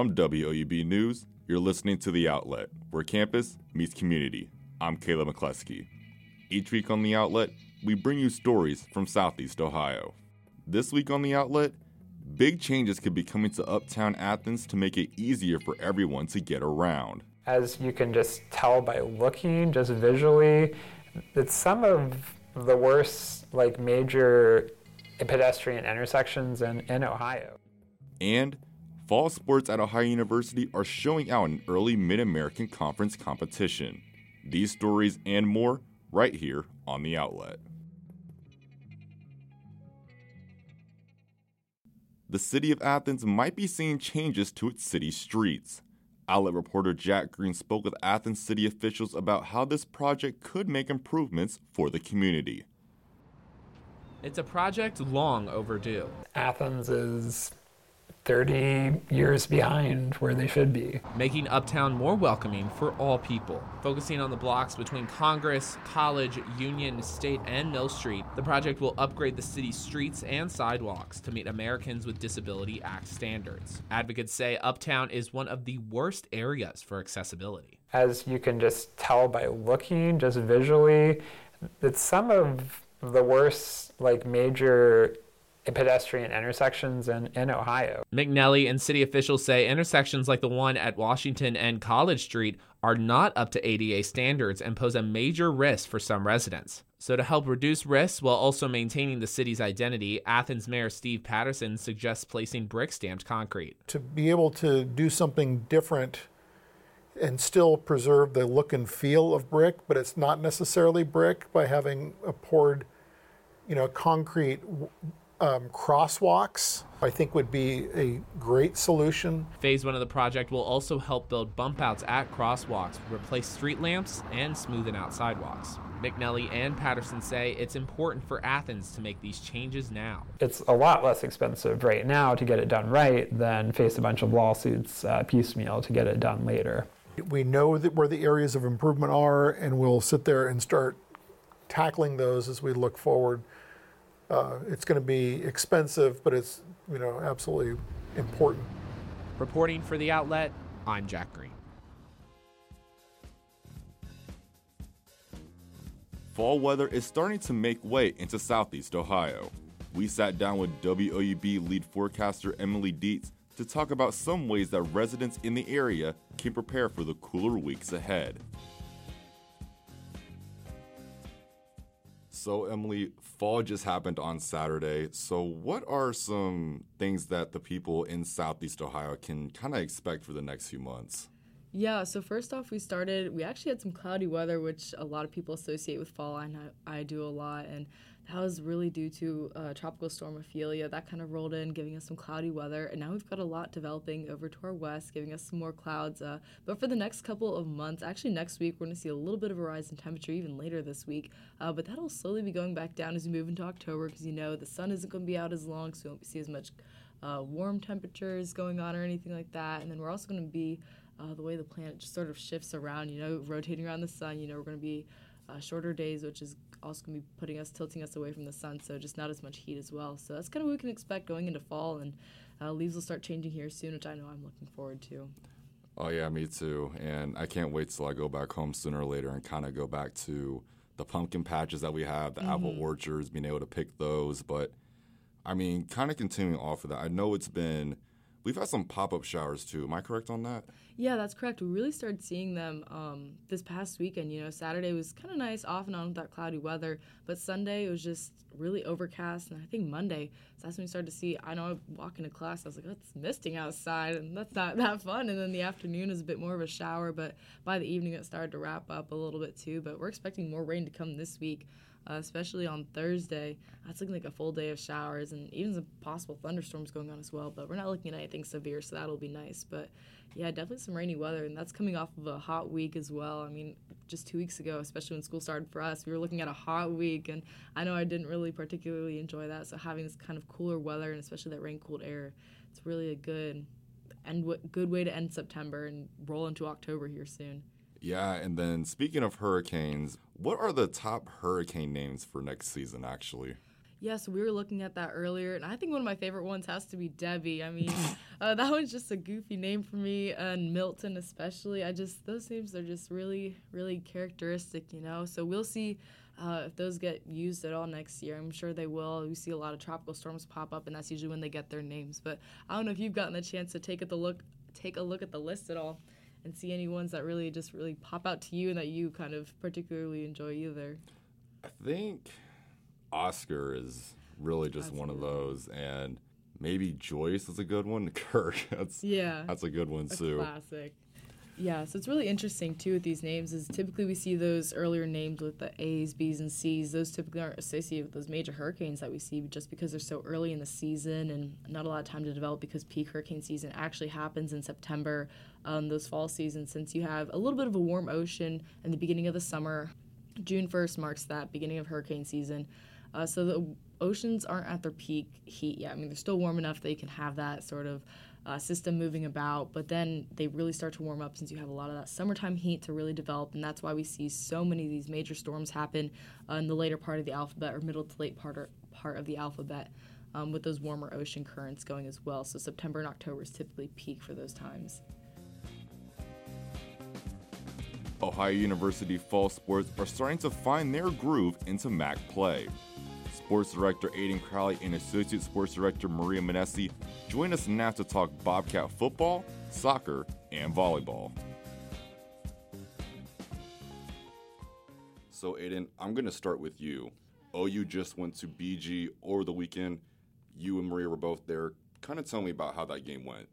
From WOUB News, you're listening to The Outlet, where campus meets community. I'm Caleb McCleskey. Each week on The Outlet, we bring you stories from Southeast Ohio. This week on The Outlet, big changes could be coming to Uptown Athens to make it easier for everyone to get around. As you can just tell by looking, just visually, it's some of the worst, like, major pedestrian intersections in, in Ohio. And fall sports at Ohio University are showing out in early Mid American Conference competition. These stories and more right here on The Outlet. The city of Athens might be seeing changes to its city streets. Outlet reporter Jack Green spoke with Athens city officials about how this project could make improvements for the community. It's a project long overdue. Athens is 30 years behind where they should be. Making Uptown more welcoming for all people. Focusing on the blocks between Congress, College, Union, State, and Mill Street, the project will upgrade the city's streets and sidewalks to meet Americans with Disability Act standards. Advocates say Uptown is one of the worst areas for accessibility. As you can just tell by looking, just visually, it's some of the worst, like, major pedestrian intersections in, in Ohio. McNelly and city officials say intersections like the one at Washington and College Street are not up to ADA standards and pose a major risk for some residents. So, to help reduce risks while also maintaining the city's identity, Athens Mayor Steve Patterson suggests placing brick stamped concrete. To be able to do something different and still preserve the look and feel of brick, but it's not necessarily brick by having a poured, you know, concrete um, crosswalks, I think would be a great solution. Phase one of the project will also help build bump outs at crosswalks, replace street lamps, and smoothen out sidewalks. McNelly and Patterson say it's important for Athens to make these changes now. It's a lot less expensive right now to get it done right than face a bunch of lawsuits uh, piecemeal to get it done later. We know that where the areas of improvement are, and we'll sit there and start tackling those as we look forward uh, it's going to be expensive, but it's you know absolutely important. Reporting for the outlet, I'm Jack Green. Fall weather is starting to make way into southeast Ohio. We sat down with WOUB lead forecaster Emily Dietz to talk about some ways that residents in the area can prepare for the cooler weeks ahead. So, Emily, fall just happened on Saturday. So, what are some things that the people in Southeast Ohio can kind of expect for the next few months? Yeah, so first off, we started, we actually had some cloudy weather, which a lot of people associate with fall, and I, I do a lot. And that was really due to uh, Tropical Storm Ophelia. That kind of rolled in, giving us some cloudy weather. And now we've got a lot developing over to our west, giving us some more clouds. Uh, but for the next couple of months, actually next week, we're going to see a little bit of a rise in temperature, even later this week. Uh, but that'll slowly be going back down as we move into October because you know the sun isn't going to be out as long, so we won't see as much uh, warm temperatures going on or anything like that. And then we're also going to be uh, the way the planet just sort of shifts around, you know, rotating around the sun. You know, we're going to be uh, shorter days, which is also going to be putting us, tilting us away from the sun, so just not as much heat as well. So that's kind of what we can expect going into fall, and uh, leaves will start changing here soon, which I know I'm looking forward to. Oh, yeah, me too. And I can't wait till I go back home sooner or later and kind of go back to the pumpkin patches that we have, the mm-hmm. apple orchards, being able to pick those. But I mean, kind of continuing off of that, I know it's been We've had some pop up showers too. Am I correct on that? Yeah, that's correct. We really started seeing them um, this past weekend. You know, Saturday was kind of nice, off and on with that cloudy weather, but Sunday it was just really overcast. And I think Monday, so that's when we started to see. I know I walk into class, I was like, oh, it's misting outside, and that's not that fun. And then the afternoon is a bit more of a shower, but by the evening it started to wrap up a little bit too. But we're expecting more rain to come this week uh, especially on Thursday. That's looking like a full day of showers and even some possible thunderstorms going on as well. But we're not looking at anything severe, so that'll be nice. But yeah, definitely some rainy weather, and that's coming off of a hot week as well. I mean, just two weeks ago, especially when school started for us, we were looking at a hot week, and I know I didn't really particularly enjoy that. So having this kind of cooler weather and especially that rain-cooled air, it's really a good and w- good way to end September and roll into October here soon. Yeah, and then speaking of hurricanes, what are the top hurricane names for next season, actually? Yes, we were looking at that earlier, and I think one of my favorite ones has to be Debbie. I mean, uh, that one's just a goofy name for me, and Milton especially. I just those names are just really, really characteristic, you know. So we'll see uh, if those get used at all next year. I'm sure they will. We see a lot of tropical storms pop up, and that's usually when they get their names. But I don't know if you've gotten the chance to take a look, take a look at the list at all, and see any ones that really just really pop out to you and that you kind of particularly enjoy either. I think Oscar is really just one of those, and maybe Joyce is a good one. Kirk, that's Yeah. that's a good one A too. classic. Yeah, so it's really interesting too with these names. Is typically we see those earlier names with the A's, B's, and C's. Those typically aren't associated with those major hurricanes that we see just because they're so early in the season and not a lot of time to develop because peak hurricane season actually happens in September. Um, those fall seasons, since you have a little bit of a warm ocean in the beginning of the summer, June 1st marks that beginning of hurricane season. Uh, so the oceans aren't at their peak heat yet. I mean, they're still warm enough that you can have that sort of uh, system moving about, but then they really start to warm up since you have a lot of that summertime heat to really develop, and that's why we see so many of these major storms happen uh, in the later part of the alphabet or middle to late part, or, part of the alphabet. Um, with those warmer ocean currents going as well. So, September and October is typically peak for those times. Ohio University fall sports are starting to find their groove into MAC play. Sports Director Aiden Crowley and Associate Sports Director Maria Manessi join us now to talk Bobcat football, soccer, and volleyball. So, Aiden, I'm going to start with you. OU just went to BG over the weekend. You and Maria were both there. Kind of tell me about how that game went.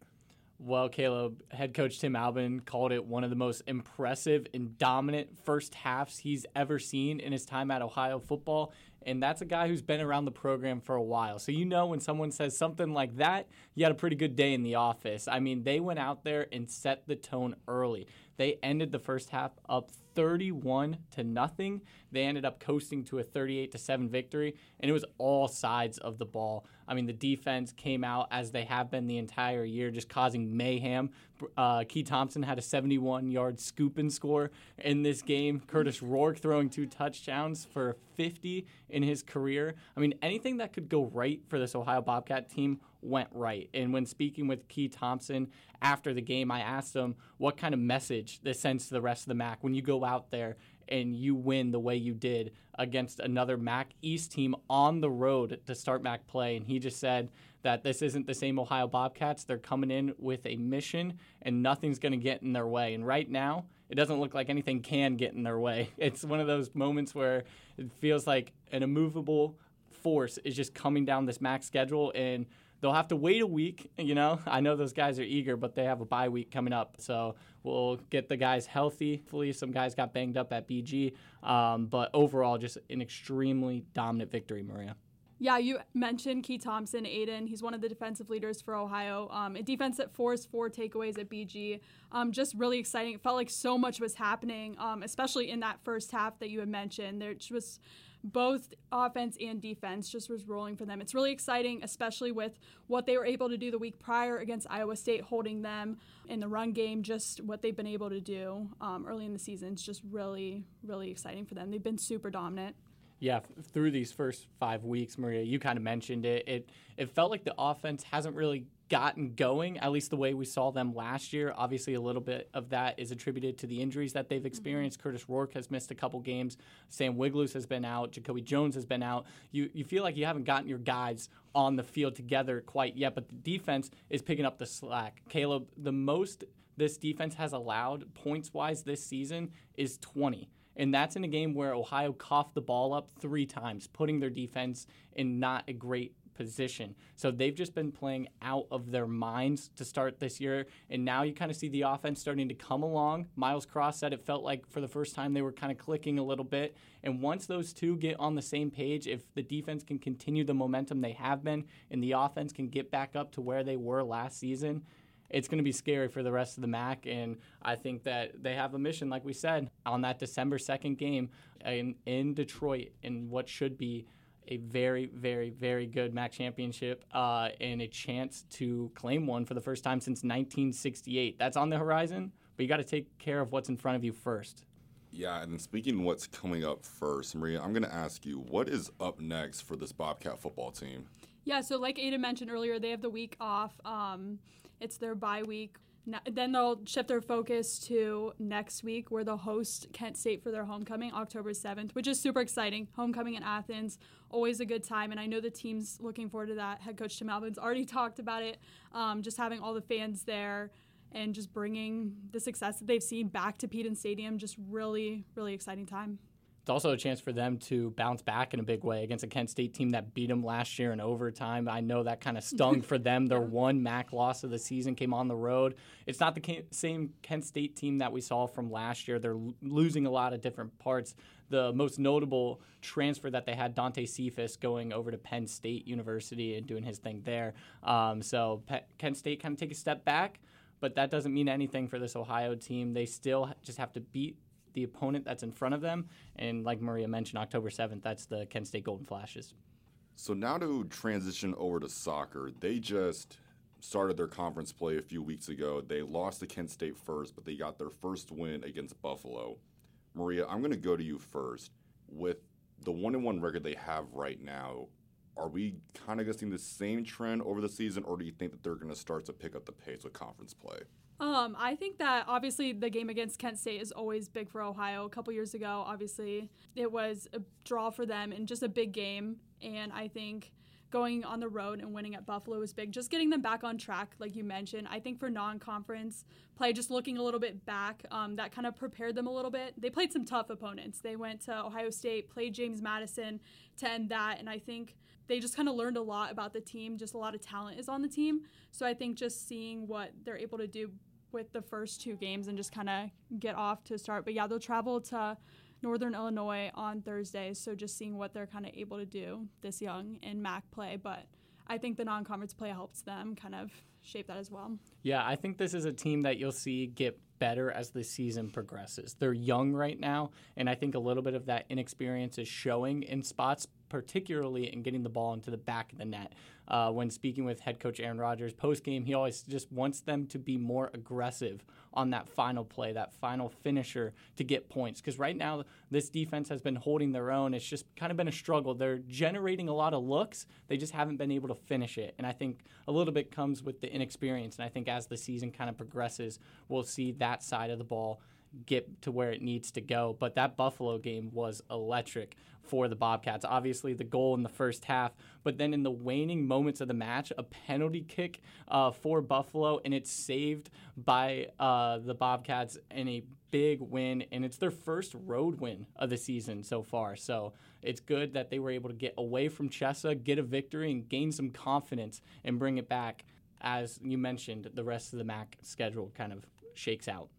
Well, Caleb, head coach Tim Albin called it one of the most impressive and dominant first halves he's ever seen in his time at Ohio football. And that's a guy who's been around the program for a while. So you know when someone says something like that, you had a pretty good day in the office. I mean, they went out there and set the tone early. They ended the first half up 31 to nothing. They ended up coasting to a 38 to 7 victory, and it was all sides of the ball. I mean, the defense came out as they have been the entire year, just causing mayhem. Uh, Keye Thompson had a 71 yard scoop and score in this game. Curtis Rourke throwing two touchdowns for 50 in his career. I mean, anything that could go right for this Ohio Bobcat team went right. And when speaking with Keye Thompson after the game, I asked him what kind of message this sends to the rest of the MAC when you go out there and you win the way you did against another MAC East team on the road to start MAC play. And he just said that this isn't the same Ohio Bobcats. They're coming in with a mission and nothing's going to get in their way. And right now, it doesn't look like anything can get in their way. It's one of those moments where it feels like an immovable force is just coming down this max schedule and they'll have to wait a week. You know, I know those guys are eager, but they have a bye week coming up, so we'll get the guys healthy. Hopefully, some guys got banged up at BG, um, but overall, just an extremely dominant victory, Maria. Yeah, you mentioned Keye Thompson, Aiden. He's one of the defensive leaders for Ohio. Um, a defense that forced four takeaways at BG. Um, just really exciting. It felt like so much was happening, um, especially in that first half that you had mentioned. There was both offense and defense just was rolling for them. It's really exciting, especially with what they were able to do the week prior against Iowa State, holding them in the run game. Just what they've been able to do um, early in the season is just really, really exciting for them. They've been super dominant. Yeah, through these first five weeks, Maria, you kind of mentioned it. It it felt like the offense hasn't really gotten going, at least the way we saw them last year. Obviously, a little bit of that is attributed to the injuries that they've mm-hmm. experienced. Curtis Rourke has missed a couple games. Sam Wiglusz has been out. Jacoby Jones has been out. You you feel like you haven't gotten your guys on the field together quite yet, but the defense is picking up the slack. Caleb, the most this defense has allowed points wise this season is 20. And that's in a game where Ohio coughed the ball up three times, putting their defense in not a great position. So they've just been playing out of their minds to start this year. And now you kind of see the offense starting to come along. Miles Cross said it felt like for the first time they were kind of clicking a little bit. And once those two get on the same page, if the defense can continue the momentum they have been and the offense can get back up to where they were last season, it's going to be scary for the rest of the MAC. And I think that they have a mission, like we said, on that December 2nd game in, in Detroit in what should be a very, very, very good MAC championship uh, and a chance to claim one for the first time since 1968. That's on the horizon, but you got to take care of what's in front of you first. Yeah, and speaking of what's coming up first, Maria, I'm going to ask you, what is up next for this Bobcat football team? Yeah, so like Ada mentioned earlier, they have the week off. Um, it's their bye week. N- Then they'll shift their focus to next week, where they'll host Kent State for their homecoming, October 7th, which is super exciting. Homecoming in Athens, always a good time, and I know the team's looking forward to that. Head coach Tim Albin's already talked about it, um, just having all the fans there and just bringing the success that they've seen back to Peden Stadium. Just really, really exciting time. It's also a chance for them to bounce back in a big way against a Kent State team that beat them last year in overtime. I know that kind of stung for them. Their one MAC loss of the season came on the road. It's not the same Kent State team that we saw from last year. They're l- losing a lot of different parts. The most notable transfer that they had, Dante Cephas, going over to Penn State University and doing his thing there. Um, so Pe- Kent State kind of take a step back, but that doesn't mean anything for this Ohio team. They still just have to beat the opponent that's in front of them. And like Maria mentioned, October 7th, that's the Kent State Golden Flashes. So now to transition over to soccer, they just started their conference play a few weeks ago. They lost to Kent State first, but they got their first win against Buffalo. Maria, I'm going to go to you first. With the one and one record they have right now, are we kind of guessing the same trend over the season, or do you think that they're going to start to pick up the pace with conference play? Um, I think that obviously the game against Kent State is always big for Ohio. A couple years ago, obviously, it was a draw for them and just a big game. And I think going on the road and winning at Buffalo was big. Just getting them back on track, like you mentioned. I think for non conference play, just looking a little bit back, um, that kind of prepared them a little bit. They played some tough opponents. They went to Ohio State, played James Madison to end that. And I think they just kind of learned a lot about the team. Just a lot of talent is on the team. So I think just seeing what they're able to do with the first two games and just kind of get off to start. But yeah, they'll travel to Northern Illinois on Thursday. So just seeing what they're kind of able to do this young in MAC play. But I think the non conference play helps them kind of shape that as well. Yeah, I think this is a team that you'll see get better as the season progresses. They're young right now, and I think a little bit of that inexperience is showing in spots, particularly in getting the ball into the back of the net. Uh, when speaking with head coach Aaron Rodgers post game, he always just wants them to be more aggressive on that final play, that final finisher to get points. Because right now, this defense has been holding their own. It's just kind of been a struggle. They're generating a lot of looks, they just haven't been able to finish it. And I think a little bit comes with the inexperience. And I think as the season kind of progresses, we'll see that side of the ball get to where it needs to go. But that Buffalo game was electric for the Bobcats. Obviously, the goal in the first half, but then in the waning moments of the match, a penalty kick uh, for Buffalo, and it's saved by uh, the Bobcats in a big win. And it's their first road win of the season so far. So it's good that they were able to get away from Chessa, get a victory, and gain some confidence and bring it back. As you mentioned, the rest of the MAC schedule kind of shakes out.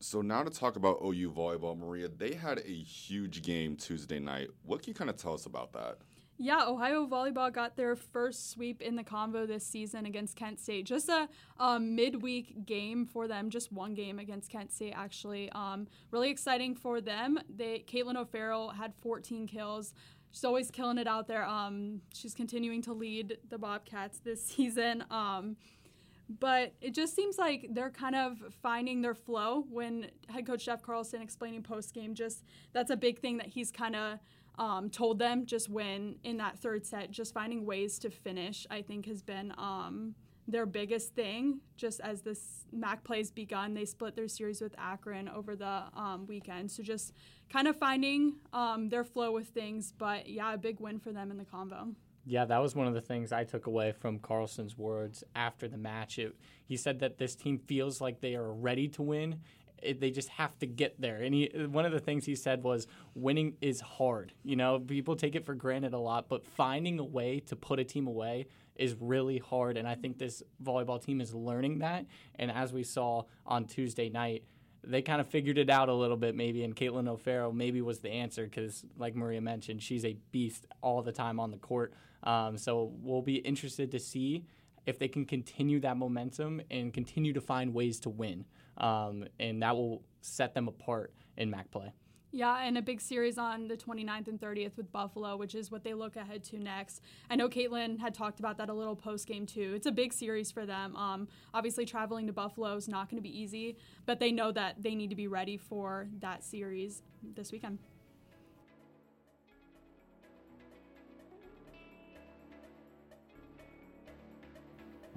So now to talk about OU volleyball, Maria, they had a huge game Tuesday night. What can you kind of tell us about that? Yeah, Ohio Volleyball got their first sweep in the convo this season against Kent State. Just a um, midweek game for them, just one game against Kent State, actually. Um, really exciting for them. They Caitlin O'Farrell had 14 kills. She's always killing it out there. Um, she's continuing to lead the Bobcats this season. Um, but it just seems like they're kind of finding their flow when head coach Jeff Carlson explaining post game. Just that's a big thing that he's kind of um, told them. Just when in that third set, just finding ways to finish, I think has been um, their biggest thing. Just as this MAC plays begun, they split their series with Akron over the um, weekend. So just kind of finding um, their flow with things. But yeah, a big win for them in the convo. Yeah, that was one of the things I took away from Carlson's words after the match. It, he said that this team feels like they are ready to win. It, they just have to get there. And he, one of the things he said was, winning is hard. You know, people take it for granted a lot, but finding a way to put a team away is really hard. And I think this volleyball team is learning that. And as we saw on Tuesday night, they kind of figured it out a little bit maybe and Caitlin O'Farrell maybe was the answer because like Maria mentioned she's a beast all the time on the court um, so we'll be interested to see if they can continue that momentum and continue to find ways to win um, and that will set them apart in MAC play. Yeah, and a big series on the 29th and 30th with Buffalo, which is what they look ahead to next. I know Caitlin had talked about that a little post game too. It's a big series for them. Um, obviously, traveling to Buffalo is not going to be easy, but they know that they need to be ready for that series this weekend.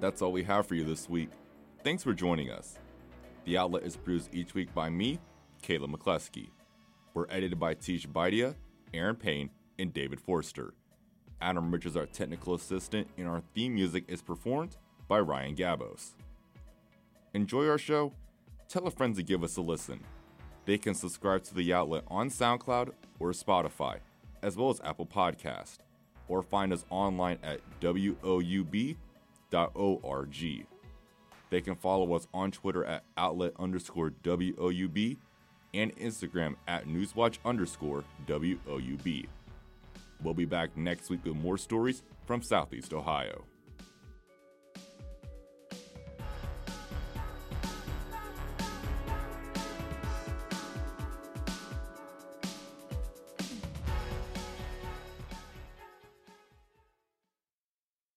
That's all we have for you this week. Thanks for joining us. The Outlet is produced each week by me, Caleb McCleskey. We're edited by Tish Baidia, Aaron Payne, and David Forster. Adam Rich is our technical assistant, and our theme music is performed by Ryan Gabos. Enjoy our show? Tell a friend to give us a listen. They can subscribe to the outlet on SoundCloud or Spotify, as well as Apple Podcast, or find us online at woub.org. They can follow us on Twitter at outlet underscore WOUB and Instagram at newswatch underscore WOUB. We'll be back next week with more stories from Southeast Ohio.